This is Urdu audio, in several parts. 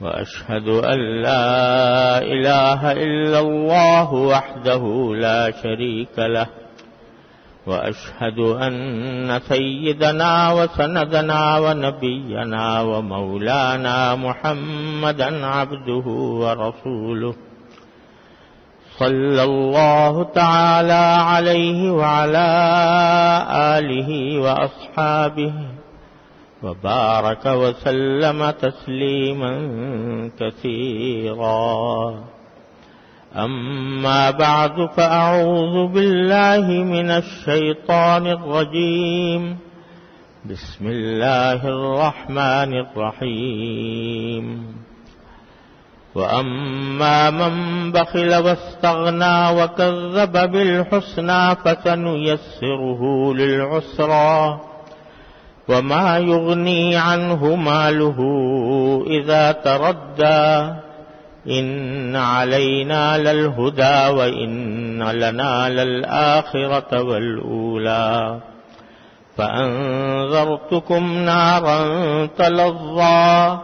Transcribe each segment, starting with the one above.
وأشهد أن لا إله إلا الله وحده لا شريك له. وأشهد أن سيدنا وسندنا ونبينا ومولانا محمدا عبده ورسوله. صلى الله تعالى عليه وعلى آله وأصحابه وبارك وسلم تسليما كثيرا. أما بعد فأعوذ بالله من الشيطان الرجيم. بسم الله الرحمن الرحيم. وأما من بخل واستغنى وكذب بالحسنى فسنيسره للعسرى. وما يغني عنه ماله إذا تردى إن علينا للهدى وإن لنا للآخرة والأولى فأنذرتكم نارا تلظى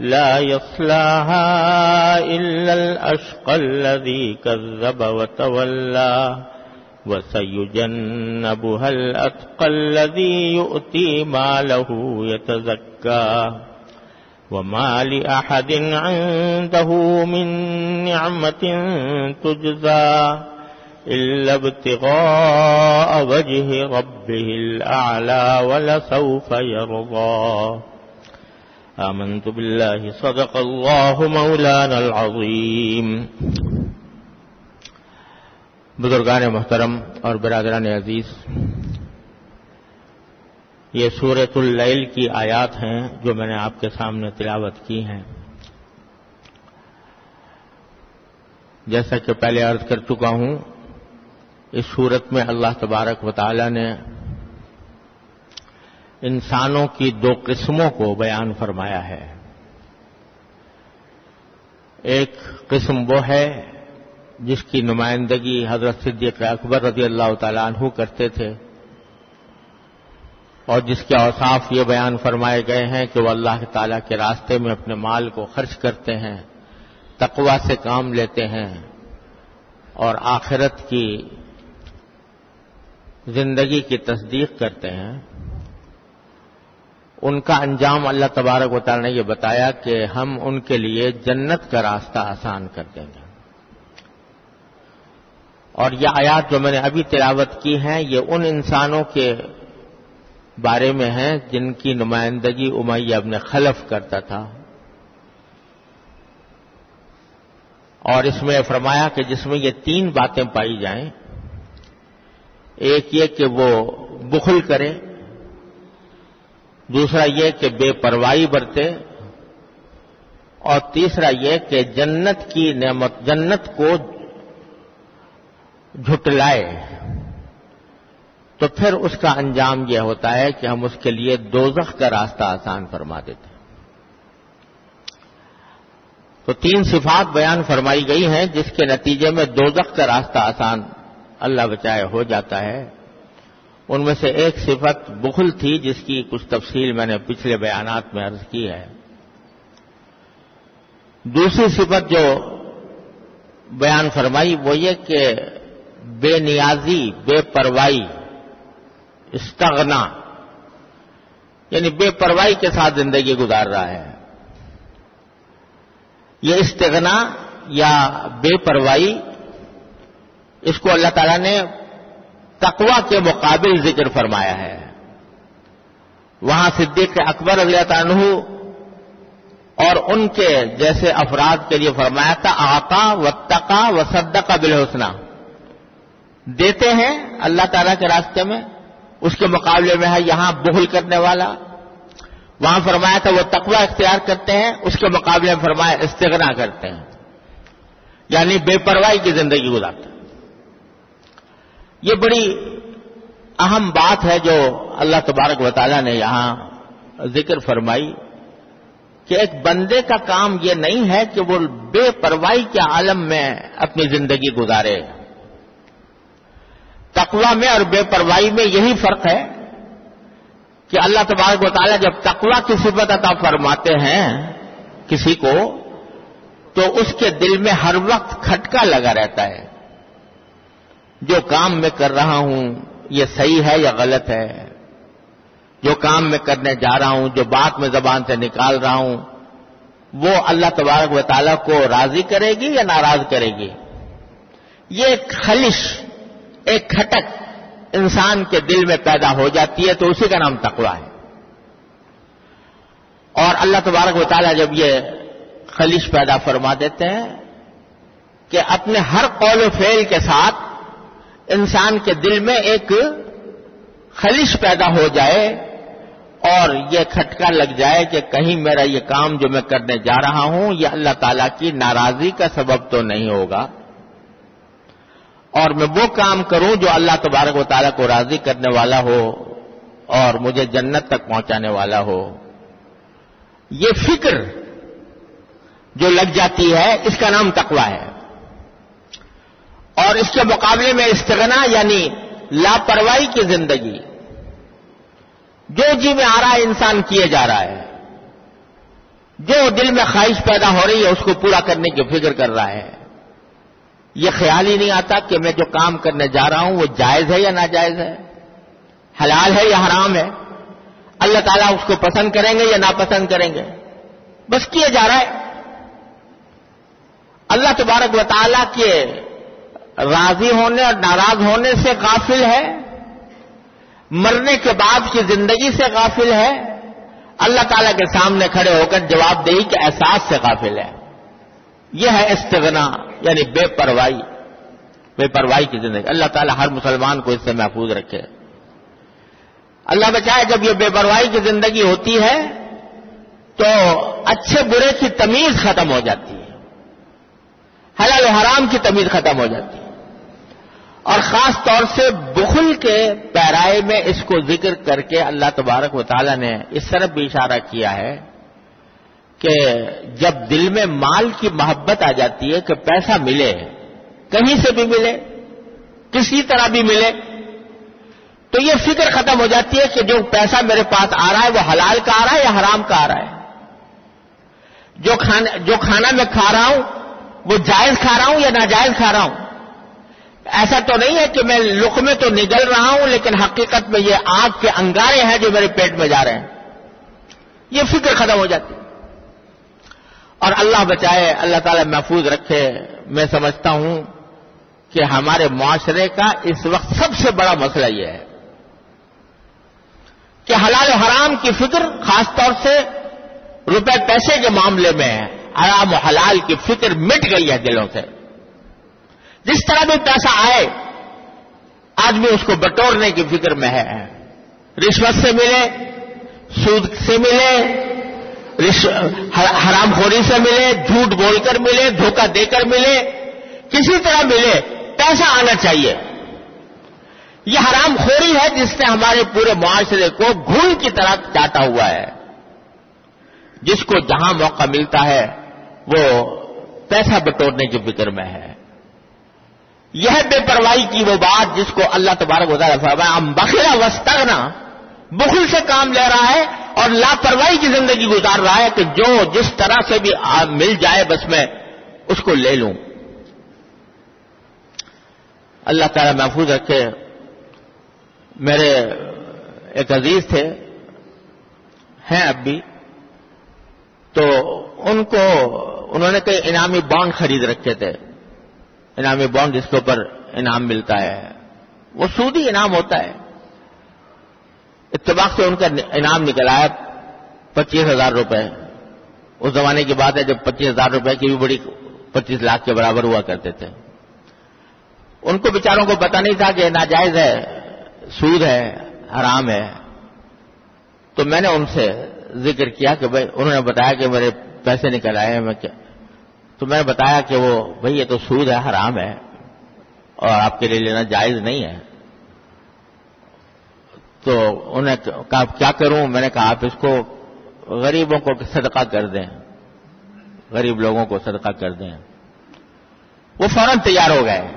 لا يصلاها إلا الأشقى الذي كذب وتولى وسيجنبها الأتقى الذي يؤتي ماله يتزكى. وما لأحد عنده من نعمة تجزى إلا ابتغاء وجه ربه الأعلى ولسوف يرضى. آمنت بالله صدق الله مولانا العظيم. بزرگان محترم اور برادران عزیز، یہ سورت اللیل کی آیات ہیں جو میں نے آپ کے سامنے تلاوت کی ہیں۔ جیسا کہ پہلے عرض کر چکا ہوں، اس صورت میں اللہ تبارک و تعالی نے انسانوں کی دو قسموں کو بیان فرمایا ہے۔ ایک قسم وہ ہے جس کی نمائندگی حضرت صدیق اکبر رضی اللہ تعالیٰ عنہ کرتے تھے اور جس کے اوصاف یہ بیان فرمائے گئے ہیں کہ وہ اللہ تعالیٰ کے راستے میں اپنے مال کو خرچ کرتے ہیں تقوا سے کام لیتے ہیں اور آخرت کی زندگی کی تصدیق کرتے ہیں۔ ان کا انجام اللہ تبارک و تعالیٰ نے یہ بتایا کہ ہم ان کے لیے جنت کا راستہ آسان کر دیں گے۔ اور یہ آیات جو میں نے ابھی تلاوت کی ہیں، یہ ان انسانوں کے بارے میں ہیں جن کی نمائندگی امیہ ابن خلف کرتا تھا۔ اور اس میں فرمایا کہ جس میں یہ تین باتیں پائی جائیں، ایک یہ کہ وہ بخل کرے، دوسرا یہ کہ بے پرواہی برتے، اور تیسرا یہ کہ جنت کی نعمت، جنت کو جھٹلائے تو پھر اس کا انجام یہ ہوتا ہے کہ ہم اس کے لیے دوزخ کا راستہ آسان فرما دیتے ہیں۔ تو تین صفات بیان فرمائی گئی ہیں جس کے نتیجے میں دوزخ کا راستہ آسان اللہ بچائے ہو جاتا ہے۔ ان میں سے ایک صفت بخل تھی جس کی کچھ تفصیل میں نے پچھلے بیانات میں عرض کی ہے۔ دوسری صفت جو بیان فرمائی وہ یہ کہ بے نیازی، بے پرواہی استغنا یعنی بے پرواہی کے ساتھ زندگی گزار رہا ہے۔ یہ استغنا یا بے پرواہی اس کو اللہ تعالیٰ نے تقوا کے مقابل ذکر فرمایا ہے۔ وہاں صدیق اکبر رضی اللہ عنہ اور ان کے جیسے افراد کے لیے فرمایا تھا، آقا و تقا و صدقہ بالحسنہ۔ دیتے ہیں، اللہ تعالیٰ کے راستے میں، اس کے مقابلے میں ہے یہاں بہل کرنے والا۔ وہاں فرمایا تھا وہ تقوی اختیار کرتے ہیں، اس کے مقابلے میں فرمایا استغنا کرتے ہیں۔ یعنی بے پرواہی کی زندگی گزارتا یہ بڑی اہم بات ہے جو اللہ تبارک و تعالیٰ نے یہاں ذکر فرمائی کہ ایک بندے کا کام یہ نہیں ہے کہ وہ بے پرواہی کے عالم میں اپنی زندگی گزارے۔ تقوا میں اور بے پرواہی میں یہی فرق ہے کہ اللہ تبارک و تعالیٰ جب تقوا کی صفت عطا فرماتے ہیں کسی کو، تو اس کے دل میں ہر وقت کھٹکا لگا رہتا ہے، جو کام میں کر رہا ہوں یہ صحیح ہے یا غلط ہے؟ جو کام میں کرنے جا رہا ہوں، جو بات میں زبان سے نکال رہا ہوں، وہ اللہ تبارک و تعالیٰ کو راضی کرے گی یا ناراض کرے گی؟ یہ خلش ایک کھٹک انسان کے دل میں پیدا ہو جاتی ہے تو اسی کا نام تقوا ہے۔ اور اللہ تبارک و تعالیٰ جب یہ خلش پیدا فرما دیتے ہیں کہ اپنے ہر قول و فعل کے ساتھ انسان کے دل میں ایک خلش پیدا ہو جائے اور یہ کھٹکا لگ جائے کہ کہیں میرا یہ کام جو میں کرنے جا رہا ہوں یہ اللہ تعالی کی ناراضی کا سبب تو نہیں ہوگا۔ اور میں وہ کام کروں جو اللہ تبارک و تعالیٰ کو راضی کرنے والا ہو اور مجھے جنت تک پہنچانے والا ہو۔ یہ فکر جو لگ جاتی ہے، اس کا نام تقوا ہے۔ اور اس کے مقابلے میں استغنا یعنی لاپرواہی کی زندگی، جو جی میں آ رہا ہے، انسان کیے جا رہا ہے۔ جو دل میں خواہش پیدا ہو رہی ہے، اس کو پورا کرنے کی فکر کر رہا ہے۔ یہ خیال ہی نہیں آتا کہ میں جو کام کرنے جا رہا ہوں وہ جائز ہے یا ناجائز ہے؟ حلال ہے یا حرام ہے؟ اللہ تعالیٰ اس کو پسند کریں گے یا ناپسند کریں گے؟ بس کیا جا رہا ہے؟ اللہ تبارک و تعالیٰ کے راضی ہونے اور ناراض ہونے سے غافل ہے؟ مرنے کے بعد کی زندگی سے غافل ہے؟ اللہ تعالیٰ کے سامنے کھڑے ہو کر جواب دہی کے احساس سے غافل ہے۔ یہ ہے استغنا یعنی بے پرواہی بے پرواہی کی زندگی۔ اللہ تعالیٰ ہر مسلمان کو اس سے محفوظ رکھے۔ اللہ بچائے جب یہ بے پرواہی کی زندگی ہوتی ہے، تو اچھے برے کی تمیز ختم ہو جاتی ہے۔ حلال و حرام کی تمیز ختم ہو جاتی ہے۔ اور خاص طور سے بخل کے پیرائے میں اس کو ذکر کر کے اللہ تبارک و تعالیٰ نے اس طرف بھی اشارہ کیا ہے۔ کہ جب دل میں مال کی محبت آ جاتی ہے کہ پیسہ ملے، کہیں سے بھی ملے، کسی طرح بھی ملے، تو یہ فکر ختم ہو جاتی ہے کہ جو پیسہ میرے پاس آ رہا ہے وہ حلال کا آ رہا ہے یا حرام کا آ رہا ہے؟ جو کھانا جو کھانا میں کھا رہا ہوں، وہ جائز کھا رہا ہوں یا ناجائز کھا رہا ہوں؟ ایسا تو نہیں ہے کہ میں لک میں تو نگل رہا ہوں، لیکن حقیقت میں یہ آگ کے انگارے ہیں جو میرے پیٹ میں جا رہے ہیں۔ یہ فکر ختم ہو جاتی اور اللہ بچائے، اللہ تعالی محفوظ رکھے۔ میں سمجھتا ہوں کہ ہمارے معاشرے کا اس وقت سب سے بڑا مسئلہ یہ ہے کہ حلال و حرام کی فکر خاص طور سے روپے پیسے کے معاملے میں ہے، حرام و حلال کی فکر مٹ گئی ہے دلوں سے۔ جس طرح بھی پیسہ آئے، آدمی اس کو بٹورنے کی فکر میں ہے۔ رشوت سے ملے، سود سے ملے حرام خوری سے ملے، جھوٹ بول کر ملے، دھوکہ دے کر ملے، کسی طرح ملے، پیسہ آنا چاہیے۔ یہ حرام خوری ہے جس نے ہمارے پورے معاشرے کو گھول کی طرح چاٹا ہوا ہے۔ جس کو جہاں موقع ملتا ہے، وہ پیسہ بٹورنے کی فکر میں ہے۔ یہ بے پرواہی کی وہ بات جس کو اللہ تبارک ہوتا ہے ہم بخیرا وسطنا بخل سے کام لے رہا ہے اور لاپرواہی کی زندگی گزار رہا ہے کہ جو جس طرح سے بھی مل جائے بس میں، اس کو لے لوں۔ اللہ تعالی محفوظ رکھے۔ میرے ایک عزیز تھے، ہیں اب بھی تو ان کو، انہوں نے کئی انعامی بانڈ خرید رکھے تھے۔ انعامی بانڈ جس کے اوپر انعام ملتا ہے۔ وہ سودی انعام ہوتا ہے۔ اتفاق سے ان کا انعام نکل آیا پچیس ہزار روپے۔ اس زمانے کی بات ہے جب پچیس ہزار روپے کی بھی بڑی پچیس لاکھ کے برابر ہوا کرتے تھے۔ ان کو بیچاروں کو پتا نہیں تھا کہ ناجائز ہے، سود ہے، حرام ہے۔ تو میں نے ان سے ذکر کیا کہ بھائی، انہوں نے بتایا کہ میرے پیسے نکل آئے میں کیا؟ تو میں نے بتایا کہ وہ، بھائی، یہ تو سود ہے، حرام ہے اور آپ کے لیے لینا جائز نہیں ہے۔ تو انہیں کہا، کیا کروں؟ میں نے کہا، آپ اس کو غریبوں کو صدقہ کر دیں۔ غریب لوگوں کو صدقہ کر دیں۔ وہ فوراً تیار ہو گئے۔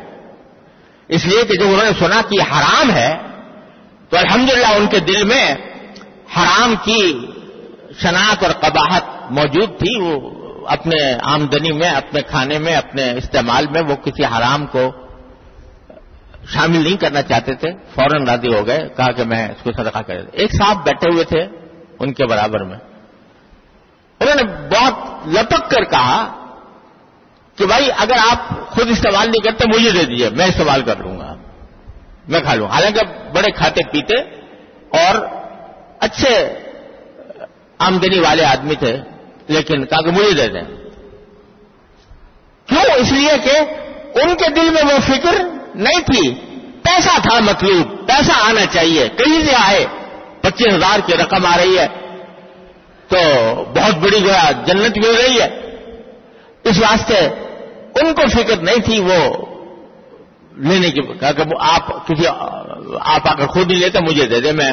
اس لیے کہ جب انہوں نے سنا کہ حرام ہے، تو الحمدللہ ان کے دل میں حرام کی شناخت اور قباہت موجود تھی۔ وہ اپنے آمدنی میں، اپنے کھانے میں، اپنے استعمال میں وہ کسی حرام کو شامل نہیں کرنا چاہتے تھے، فوراً راضی ہو گئے، کہا کہ میں اس کو صدقہ کر ایک صاحب بیٹھے ہوئے تھے، ان کے برابر میں۔ انہوں نے بہت لپک کر کہا کہ بھائی، اگر آپ خود استعمال نہیں کرتے، مجھے دے دیجیے میں استعمال کر لوں گا، میں کھا لوں۔ حالانکہ بڑے کھاتے پیتے اور اچھے آمدنی والے آدمی تھے، لیکن کہا کہ مجھے دے دیں۔ کیوں؟ اس لیے کہ ان کے دل میں وہ فکر نہیں تھی۔ پیسہ تھا مطلوب، پیسہ آنا چاہیے۔ کہیں سے آئے؟ پچیس ہزار کی رقم آ رہی ہے۔ تو بہت بڑی گویا جنت مل رہی ہے۔ اس واسطے ان کو فکر نہیں تھی وہ لینے کی۔ کہا کہ آپ کسی، آپ آ کر خود ہی لیتے، مجھے دے دے، میں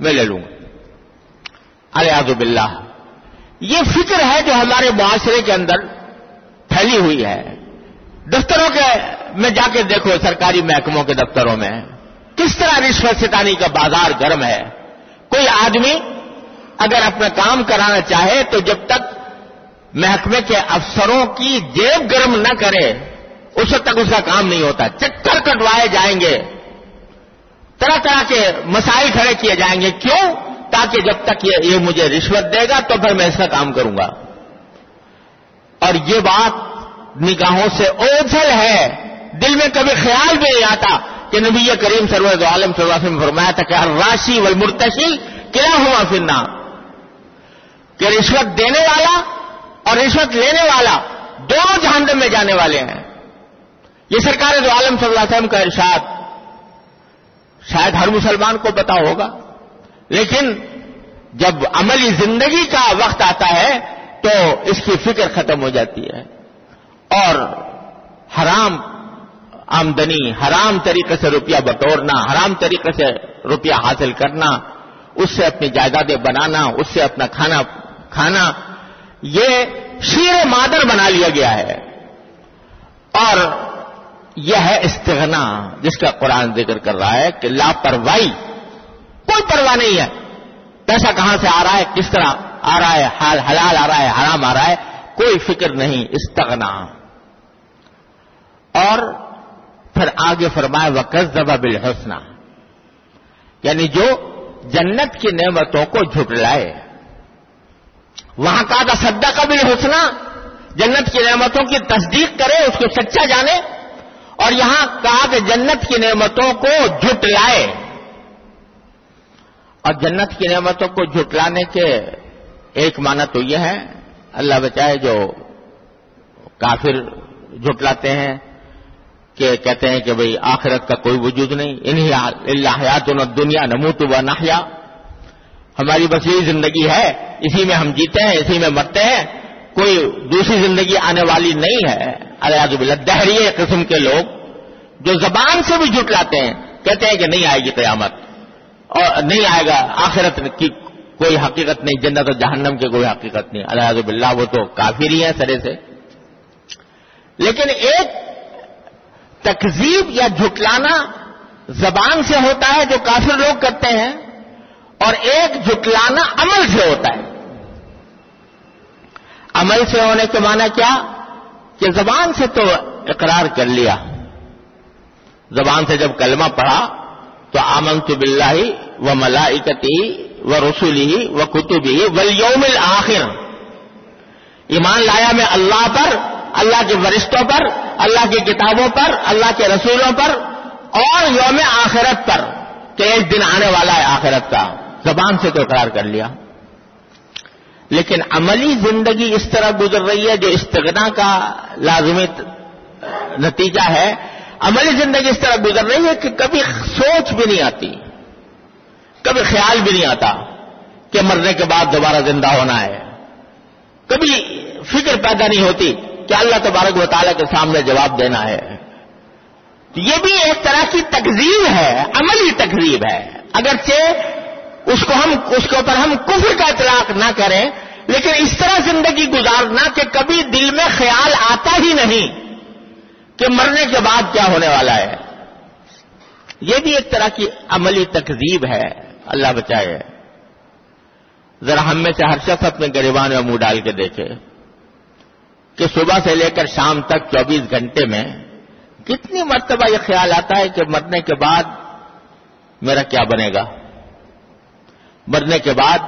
میں لے لوں۔ گا ارے باللہ۔ یہ فکر ہے جو ہمارے معاشرے کے اندر پھیلی ہوئی ہے۔ دفتروں کے میں جا کے دیکھو، سرکاری محکموں کے دفتروں میں۔ کس طرح رشوت ستانی کا بازار گرم ہے؟ کوئی آدمی اگر اپنا کام کرانا چاہے تو جب تک محکمے کے افسروں کی جیب گرم نہ کرے، اس وقت تک اس کا کام نہیں ہوتا۔ چکر کٹوائے جائیں گے۔ طرح طرح کے مسائل کھڑے کیے جائیں گے۔ کیوں؟ تاکہ جب تک یہ مجھے رشوت دے گا تو پھر میں اس کا کام کروں گا۔ اور یہ بات نگاہوں سے اوجھل ہے۔ دل میں کبھی خیال بھی نہیں آتا کہ نبی کریم سرور عالم صلی اللہ علیہ وسلم فرمایا تھا کہ ہر راشی و مرتشی کیا ہوا پھرنا کہ رشوت دینے والا اور رشوت لینے والا دونوں جہنم میں جانے والے ہیں۔ یہ سرکار دو عالم صلی اللہ علیہ وسلم کا ارشاد۔ شاید ہر مسلمان کو پتا ہوگا۔ لیکن جب عملی زندگی کا وقت آتا ہے تو اس کی فکر ختم ہو جاتی ہے۔ اور حرام آمدنی، حرام طریقے سے روپیہ بٹورنا، حرام طریقے سے روپیہ حاصل کرنا، اس سے اپنی جائیدادیں بنانا، اس سے اپنا کھانا کھانا، یہ شیر مادر بنا لیا گیا ہے۔ اور یہ ہے استغنا، جس کا قرآن ذکر کر رہا ہے کہ لاپرواہی، کوئی پرواہ نہیں ہے۔ پیسہ کہاں سے آ رہا ہے؟ کس طرح آ رہا ہے؟ حلال آ رہا ہے، حرام آ رہا ہے؟ کوئی فکر نہیں، استغنا۔ اور پھر آگے فرمائے وقت زبا بالحسنہ یعنی جو جنت کی نعمتوں کو جھٹلائے وہاں کہا تھا سدا قبل حسنا جنت کی نعمتوں کی تصدیق کرے، اس کو سچا جانے۔ اور یہاں کہا کہ جنت کی نعمتوں کو جھٹلائے اور جنت کی نعمتوں کو جھٹلانے کے ایک معنی تو یہ ہے، اللہ بچائے جو کافر جھٹلاتے ہیں کہ کہتے ہیں کہ بھئی آخرت کا کوئی وجود نہیں انہیں اللہ حیات دنیا نموت و نحیا۔ ہماری بس یہی زندگی ہے، اسی میں ہم جیتے ہیں، اسی میں مرتے ہیں، کوئی دوسری زندگی آنے والی نہیں ہے۔ الیاز بلّہ دہری قسم کے لوگ جو زبان سے بھی جھٹلاتے ہیں، کہتے ہیں کہ نہیں آئے گی قیامت۔ اور نہیں آئے گا، آخرت کی کوئی حقیقت نہیں، جنت و جہنم کی کوئی حقیقت نہیں۔ الیاز بلّہ وہ تو کافی ہی ہیں سرے سے۔ لیکن ایک تکذیب یا جھٹلانا زبان سے ہوتا ہے جو کافر لوگ کرتے ہیں، اور ایک جھٹلانا عمل سے ہوتا ہے۔ عمل سے ہونے کے معنی کیا؟ کہ زبان سے تو اقرار کر لیا۔ زبان سے جب کلمہ پڑھا تو آمن تو بلّہ و ملائکتی و رسولی و کتبی و یوم آخر ایمان لایا میں اللہ پر، اللہ کے ورشتوں پر اللہ کی کتابوں پر، اللہ کے رسولوں پر اور یوم آخرت پر، کہ ایک دن آنے والا ہے آخرت کا۔ زبان سے تو اقرار کر لیا۔ لیکن عملی زندگی اس طرح گزر رہی ہے جو استغنا کا لازمی نتیجہ ہے۔ عملی زندگی اس طرح گزر رہی ہے کہ کبھی سوچ بھی نہیں آتی، کبھی خیال بھی نہیں آتا کہ مرنے کے بعد دوبارہ زندہ ہونا ہے۔ کبھی فکر پیدا نہیں ہوتی کہ اللہ تبارک و تعالیٰ کے سامنے جواب دینا ہے۔ یہ بھی ایک طرح کی تقزیب ہے، عملی تقزیب ہے۔ اگرچہ اس کو ہم، اس کے اوپر ہم کفر کا اطلاق نہ کریں، لیکن اس طرح زندگی گزارنا کہ کبھی دل میں خیال آتا ہی نہیں کہ مرنے کے بعد کیا ہونے والا ہے۔ یہ بھی ایک طرح کی عملی تقزیب ہے۔ اللہ بچائے۔ ذرا ہم میں سے ہر شخص اپنے گریبان میں منہ ڈال کے دیکھے۔ کہ صبح سے لے کر شام تک چوبیس گھنٹے میں کتنی مرتبہ یہ خیال آتا ہے کہ مرنے کے بعد میرا کیا بنے گا؟ مرنے کے بعد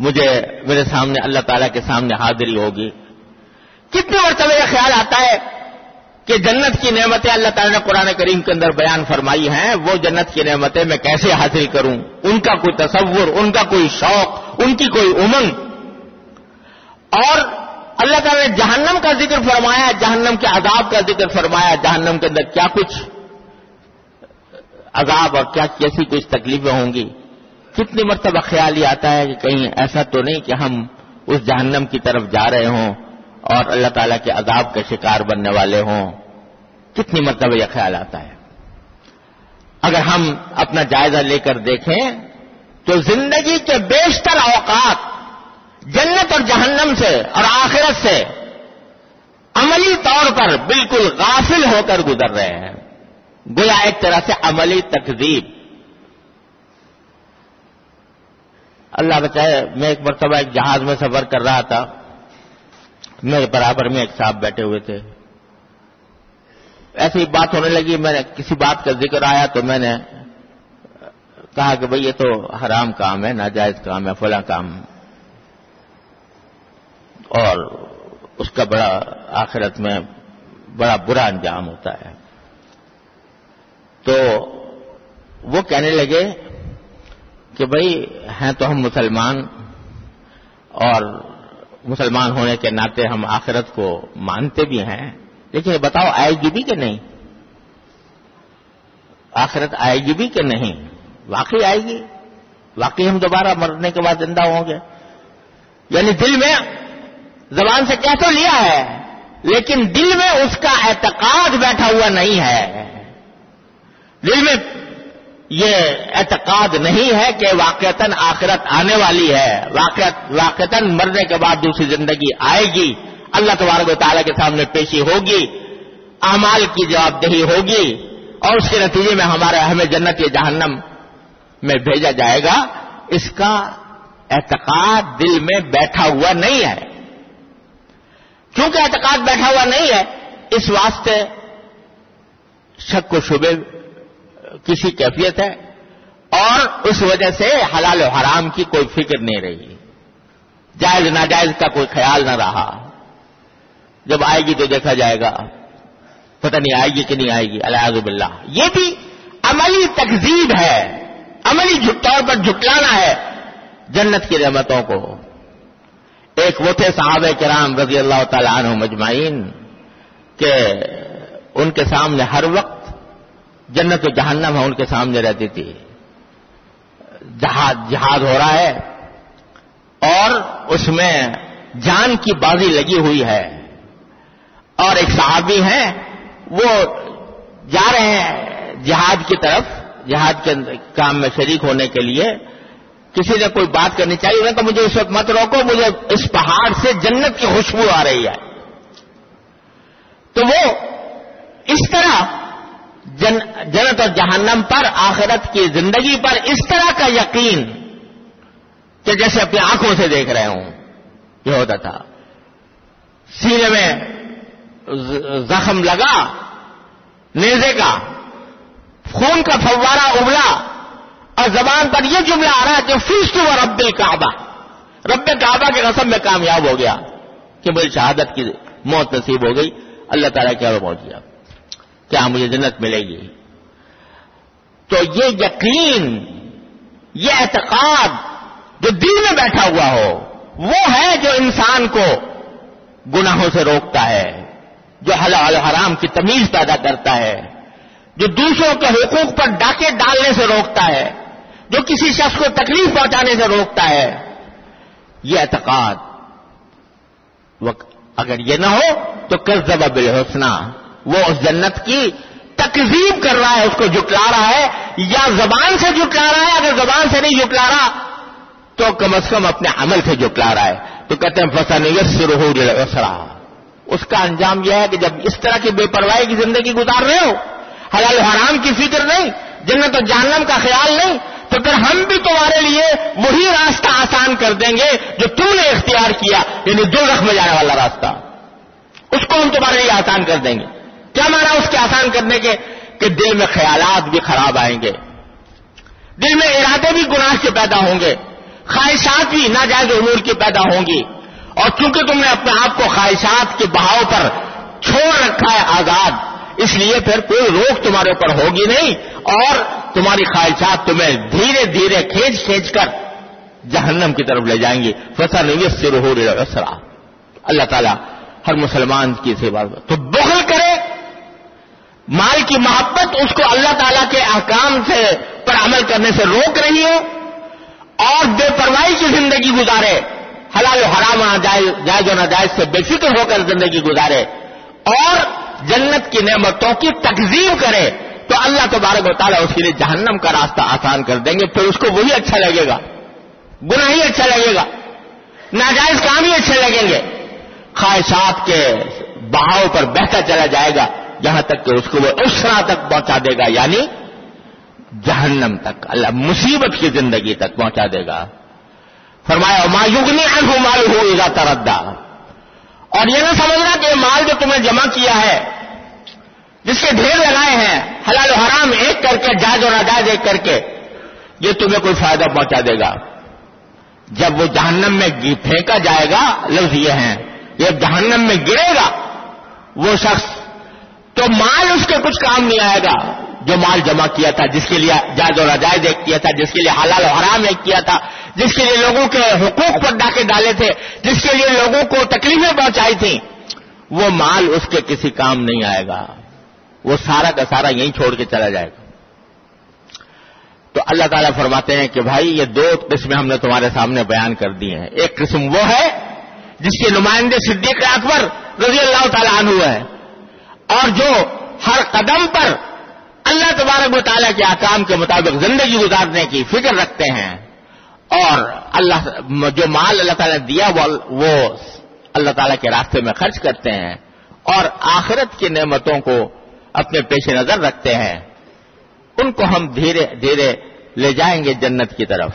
مجھے میرے سامنے اللہ تعالیٰ کے سامنے حاضری ہوگی۔ کتنی مرتبہ یہ خیال آتا ہے کہ جنت کی نعمتیں اللہ تعالیٰ نے قرآن کریم کے اندر بیان فرمائی ہیں، وہ جنت کی نعمتیں میں کیسے حاصل کروں؟ ان کا کوئی تصور، ان کا کوئی شوق، ان کی کوئی امنگ۔ اور اللہ تعالیٰ نے جہنم کا ذکر فرمایا، جہنم کے عذاب کا ذکر فرمایا، جہنم کے اندر کیا کچھ عذاب اور کیا کیسی کچھ تکلیفیں ہوں گی؟ کتنی مرتبہ خیال یہ آتا ہے کہ کہیں ایسا تو نہیں کہ ہم اس جہنم کی طرف جا رہے ہوں اور اللہ تعالیٰ کے عذاب کے شکار بننے والے ہوں۔ کتنی مرتبہ یہ خیال آتا ہے۔ اگر ہم اپنا جائزہ لے کر دیکھیں تو زندگی کے بیشتر اوقات جنت اور جہنم سے اور آخرت سے عملی طور پر بالکل غافل ہو کر گزر رہے ہیں۔ گویا ایک طرح سے عملی تقزیب اللہ بچائے، میں ایک مرتبہ ایک جہاز میں سفر کر رہا تھا۔ میرے برابر میں ایک صاحب بیٹھے ہوئے تھے۔ ایسی بات ہونے لگی، میں نے کسی بات کا ذکر آیا تو میں نے کہا کہ بھئی یہ تو حرام کام ہے، ناجائز کام ہے، فلاں کام۔ اور اس کا بڑا آخرت میں بڑا برا انجام ہوتا ہے۔ تو وہ کہنے لگے کہ بھائی ہیں تو ہم مسلمان اور مسلمان ہونے کے ناطے ہم آخرت کو مانتے بھی ہیں، لیکن یہ بتاؤ آئے گی بھی کہ نہیں؟ آخرت آئے گی بھی کہ نہیں؟ واقعی آئے گی؟ واقعی ہم دوبارہ مرنے کے بعد زندہ ہوں گے؟ یعنی دل میں زبان سے کہہ تو لیا ہے، لیکن دل میں اس کا اعتقاد بیٹھا ہوا نہیں ہے۔ دل میں یہ اعتقاد نہیں ہے کہ واقعتاً آخرت آنے والی ہے۔ واقعتاً مرنے کے بعد دوسری زندگی آئے گی۔ اللہ تبارک و تعالیٰ کے سامنے پیشی ہوگی، اعمال کی جواب دہی ہوگی، اور اس کے نتیجے میں ہمارے ہمیں جنت یا جہنم میں بھیجا جائے گا۔ اس کا اعتقاد دل میں بیٹھا ہوا نہیں ہے۔ کیونکہ اعتقاد بیٹھا ہوا نہیں ہے، اس واسطے شک و شبے کسی کیفیت ہے اور اس وجہ سے حلال و حرام کی کوئی فکر نہیں رہی۔ جائز ناجائز کا کوئی خیال نہ رہا۔ جب آئے گی تو دیکھا جائے گا۔ پتہ نہیں آئے گی کہ نہیں آئے گی۔ الحاظ باللہ۔ یہ بھی عملی تقزیب ہے۔ عملی طور پر جھٹلانا ہے جنت کی رحمتوں کو۔ ایک وہ تھے صحابہ کرام رضی اللہ تعالی عنہ مجمعین کہ ان کے سامنے ہر وقت جنت و جہنم ہے، ان کے سامنے رہتی تھی۔ جہاد جہاد ہو رہا ہے اور اس میں جان کی بازی لگی ہوئی ہے۔ اور ایک صحابی ہیں، وہ جا رہے ہیں جہاد کی طرف، جہاد کے کام میں شریک ہونے کے لیے۔ کسی نے کوئی بات کرنی چاہیے انہوں نے کہا مجھے اس وقت مت روکو، مجھے اس پہاڑ سے جنت کی خوشبو آ رہی ہے۔ تو وہ اس طرح جن، جنت اور جہنم پر، آخرت کی زندگی پر اس طرح کا یقین کہ جیسے اپنی آنکھوں سے دیکھ رہے ہوں۔ یہ ہوتا تھا۔ سینے میں زخم لگا، نیزے کا، خون کا فوارہ ابلا اور زبان پر یہ جملہ آ رہا ہے کہ فیس تو رب کعبہ رب کعبہ کے قسم میں کامیاب ہو گیا کہ مجھے شہادت کی موت نصیب ہو گئی۔ اللہ تعالیٰ کیا پہنچ گیا۔ کیا مجھے جنت ملے گی؟ تو یہ یقین، یہ اعتقاد جو دل میں بیٹھا ہوا ہو، وہ ہے جو انسان کو گناہوں سے روکتا ہے، جو حلال حرام کی تمیز پیدا کرتا ہے، جو دوسروں کے حقوق پر ڈاکے ڈالنے سے روکتا ہے۔ جو کسی شخص کو تکلیف پہنچانے سے روکتا ہے، یہ اعتقاد۔ اگر یہ نہ ہو تو کس بالحسنہ۔ وہ اس جنت کی تکزیب کر رہا ہے، اس کو جٹلا رہا ہے۔ یا زبان سے جٹلا رہا ہے، اگر زبان سے نہیں جٹلا رہا تو کم از کم اپنے عمل سے جٹلا رہا ہے۔ تو کہتے ہیں، فسن یس اس کا انجام یہ ہے کہ جب اس طرح کی بے پرواہی کی زندگی گزار رہے ہو، حلال حرام کی فکر نہیں، جنت و جہنم کا خیال نہیں تو پھر ہم بھی تمہارے لیے وہی راستہ آسان کر دیں گے جو تم نے اختیار کیا یعنی دو رخ میں جانے والا راستہ۔ اس کو ہم تمہارے لیے آسان کر دیں گے۔ کیا مانا اس کے آسان کرنے کے؟ کہ دل میں خیالات بھی خراب آئیں گے۔ دل میں ارادے بھی گناہ کے پیدا ہوں گے۔ خواہشات بھی ناجائز امور کی پیدا ہوں گی۔ اور چونکہ تم نے اپنے آپ کو خواہشات کے بہاؤ پر چھوڑ رکھا ہے آزاد، اس لیے پھر کوئی روک تمہارے اوپر ہوگی نہیں۔ اور تمہاری خواہشات تمہیں دھیرے دھیرے کھینچ کھینچ کر جہنم کی طرف لے جائیں گی فصل نہیں اسرا اللہ تعالیٰ ہر مسلمان کی سیوا تو بخل کرے۔ مال کی محبت اس کو اللہ تعالیٰ کے احکام سے پر عمل کرنے سے روک رہی ہے اور بے پرواہی کی زندگی گزارے۔ حلال و حرام جائز و ناجائز سے بے فکر ہو کر زندگی گزارے۔ اور جنت کی نعمتوں کی تقزیم کرے۔ تو اللہ تبارک و تعالیٰ اس کے لیے جہنم کا راستہ آسان کر دیں گے، پھر اس کو وہی اچھا لگے گا۔ گناہ ہی اچھا لگے گا۔ ناجائز کام ہی اچھے لگیں گے۔ خواہشات کے بہاؤ پر بہتا چلا جائے گا یہاں تک کہ اس کو وہ اسرا تک پہنچا دے گا یعنی جہنم تک۔ اللہ مصیبت کی زندگی تک پہنچا دے گا۔ فرمایا مایوگنی انہوں مال ہو گا تردا اور یہ نہ سمجھنا کہ مال جو تمہیں جمع کیا ہے جس کے ڈھیر لگائے ہیں، حلال و حرام، ایک کر کے، جائز اور ناجائز ایک کر کے، یہ تمہیں کوئی فائدہ پہنچا دے گا۔ جب وہ جہنم میں پھینکا جائے گا، لفظ یہ ہیں۔ یہ جہنم میں گرے گا، وہ شخص، تو مال اس کے کچھ کام نہیں آئے گا۔ جو مال جمع کیا تھا، جس کے لیے جائز و ناجائز ایک کیا تھا، جس کے لیے حلال و حرام ایک کیا تھا، جس کے لیے لوگوں کے حقوق پر ڈاکے ڈالے تھے، جس کے لیے لوگوں کو تکلیفیں پہنچائی تھیں، وہ مال اس کے کسی کام نہیں آئے گا۔ وہ سارا کا سارا یہیں چھوڑ کے چلا جائے گا۔ تو اللہ تعالیٰ فرماتے ہیں کہ بھائی یہ دو قسمیں ہم نے تمہارے سامنے بیان کر دی ہیں۔ ایک قسم وہ ہے جس کے نمائندے صدیق اکبر رضی اللہ تعالیٰ عنہ ہے، اور جو ہر قدم پر اللہ تبارک و تعالیٰ کے آکام کے مطابق زندگی گزارنے کی فکر رکھتے ہیں، اور اللہ جو مال اللہ تعالیٰ نے دیا وہ اللہ تعالیٰ کے راستے میں خرچ کرتے ہیں، اور آخرت کی نعمتوں کو اپنے پیش نظر رکھتے ہیں۔ ان کو ہم دھیرے دھیرے لے جائیں گے جنت کی طرف۔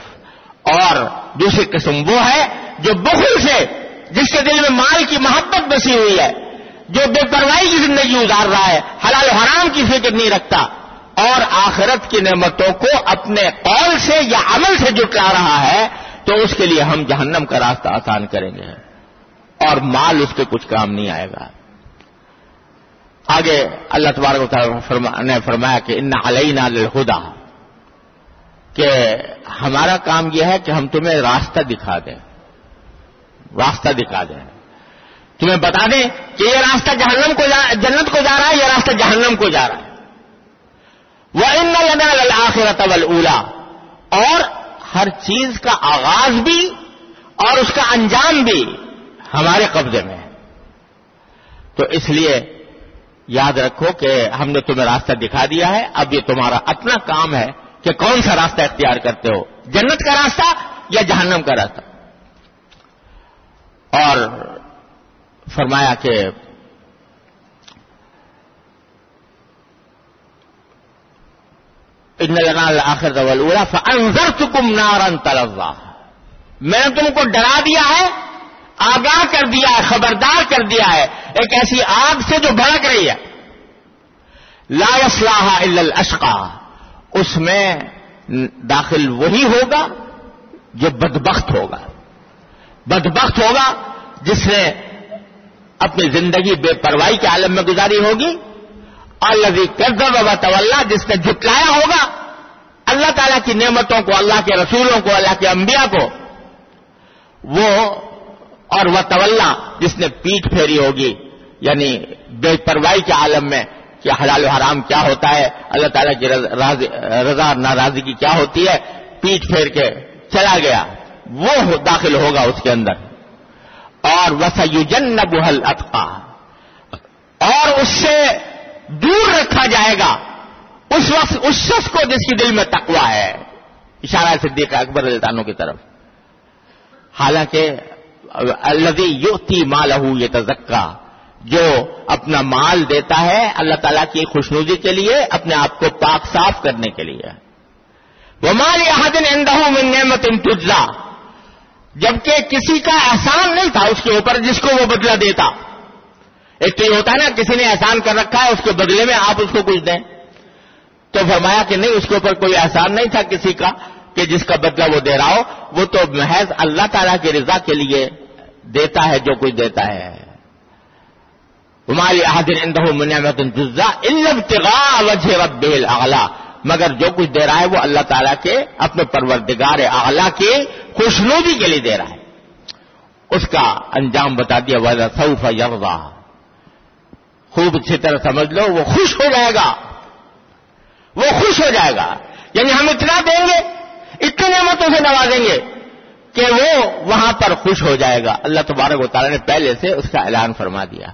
اور دوسری قسم وہ ہے جو بخل سے، جس کے دل میں مال کی محبت بسی ہوئی ہے، جو بے پرواہی کی زندگی گزار رہا ہے، حلال و حرام کی فکر نہیں رکھتا۔ اور آخرت کی نعمتوں کو اپنے قول سے یا عمل سے جٹلا رہا ہے، تو اس کے لیے ہم جہنم کا راستہ آسان کریں گے۔ اور مال اس کے کچھ کام نہیں آئے گا۔ آگے اللہ تبارک نے فرمایا کہ ان علینا للہدا کہ ہمارا کام یہ ہے کہ ہم تمہیں راستہ دکھا دیں۔ راستہ دکھا دیں۔ تمہیں بتا دیں کہ یہ راستہ جہنم کو جنت کو جا رہا ہے، یہ راستہ جہنم کو جا رہا ہے۔ وہ ان لنا آخرت اولا اور ہر چیز کا آغاز بھی اور اس کا انجام بھی ہمارے قبضے میں ہے۔ تو اس لیے یاد رکھو کہ ہم نے تمہیں راستہ دکھا دیا ہے، اب یہ تمہارا اپنا کام ہے کہ کون سا راستہ اختیار کرتے ہو، جنت کا راستہ یا جہنم کا راستہ؟ اور فرمایا کہ آخر انضر چکم نارن تلوا میں نے تم کو ڈرا دیا ہے آگاہ کر دیا ہے، خبردار کر دیا ہے۔ ایک ایسی آگ سے جو بھڑک رہی ہے۔ لا اسلحہ الاشقا۔ اس میں داخل وہی ہوگا جو بدبخت ہوگا۔ بدبخت ہوگا جس نے اپنی زندگی بے پرواہی کے عالم میں گزاری ہوگی۔ اور لذی کردر و جس نے جھٹلایا ہوگا۔ اللہ تعالیٰ کی نعمتوں کو، اللہ کے رسولوں کو، اللہ کے انبیاء کو۔ وہ اور وہ طلّہ جس نے پیٹ پھیری ہوگی یعنی بے پرواہی کے عالم میں کہ حلال و حرام کیا ہوتا ہے، اللہ تعالیٰ کی رضا ناراضگی کیا ہوتی ہے؟ پیٹ پھیر کے چلا گیا۔ وہ داخل ہوگا اس کے اندر۔ اور وسیجن بحل اطقا اور اس سے دور رکھا جائے گا۔ اس وقت اس شخص کو جس کی دل میں تقوا ہے۔ اشارہ صدیق اکبر الطانوں کی طرف۔ حالانکہ الدی یوتی مالہ یہ تزکا جو اپنا مال دیتا ہے اللہ تعالیٰ کی خوشنودی کے لیے، اپنے آپ کو پاک صاف کرنے کے لیے۔ وہ مال یادن اندہ من نعمت تجلا جبکہ کسی کا احسان نہیں تھا اس کے اوپر جس کو وہ بدلہ دیتا۔ ایک تو یہ ہوتا ہے نا، کسی نے احسان کر رکھا ہے، اس کے بدلے میں آپ اس کو کچھ دیں۔ تو فرمایا کہ نہیں، اس کے اوپر کوئی احسان نہیں تھا کسی کا کہ جس کا بدلہ وہ دے رہا ہو، وہ تو محض اللہ تعالیٰ کی رضا کے لیے۔ دیتا ہے جو کچھ دیتا ہے۔ ہماری حاضر اندہ منعمت جزا البتغاء وجہ رب اعلی مگر جو کچھ دے رہا ہے وہ اللہ تعالیٰ کے اپنے پروردگار اعلی کے خوشنودی کے لیے دے رہا ہے۔ اس کا انجام بتا دیا وجہ سعف یغا خوب اچھی طرح سمجھ لو، وہ خوش ہو جائے گا۔ وہ خوش ہو جائے گا۔ یعنی ہم اتنا دیں گے اتنی نعمتوں سے نوازیں گے۔ کہ وہ وہاں پر خوش ہو جائے گا۔ اللہ تبارک و تعالیٰ نے پہلے سے اس کا اعلان فرما دیا۔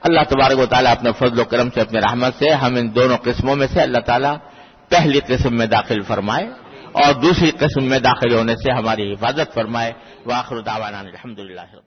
اللہ تبارک و تعالیٰ اپنے فضل و کرم سے، اپنے رحمت سے، ہم ان دونوں قسموں میں سے اللہ تعالیٰ پہلی قسم میں داخل فرمائے اور دوسری قسم میں داخل ہونے سے ہماری حفاظت فرمائے۔ واخر دعوانا الحمد للہ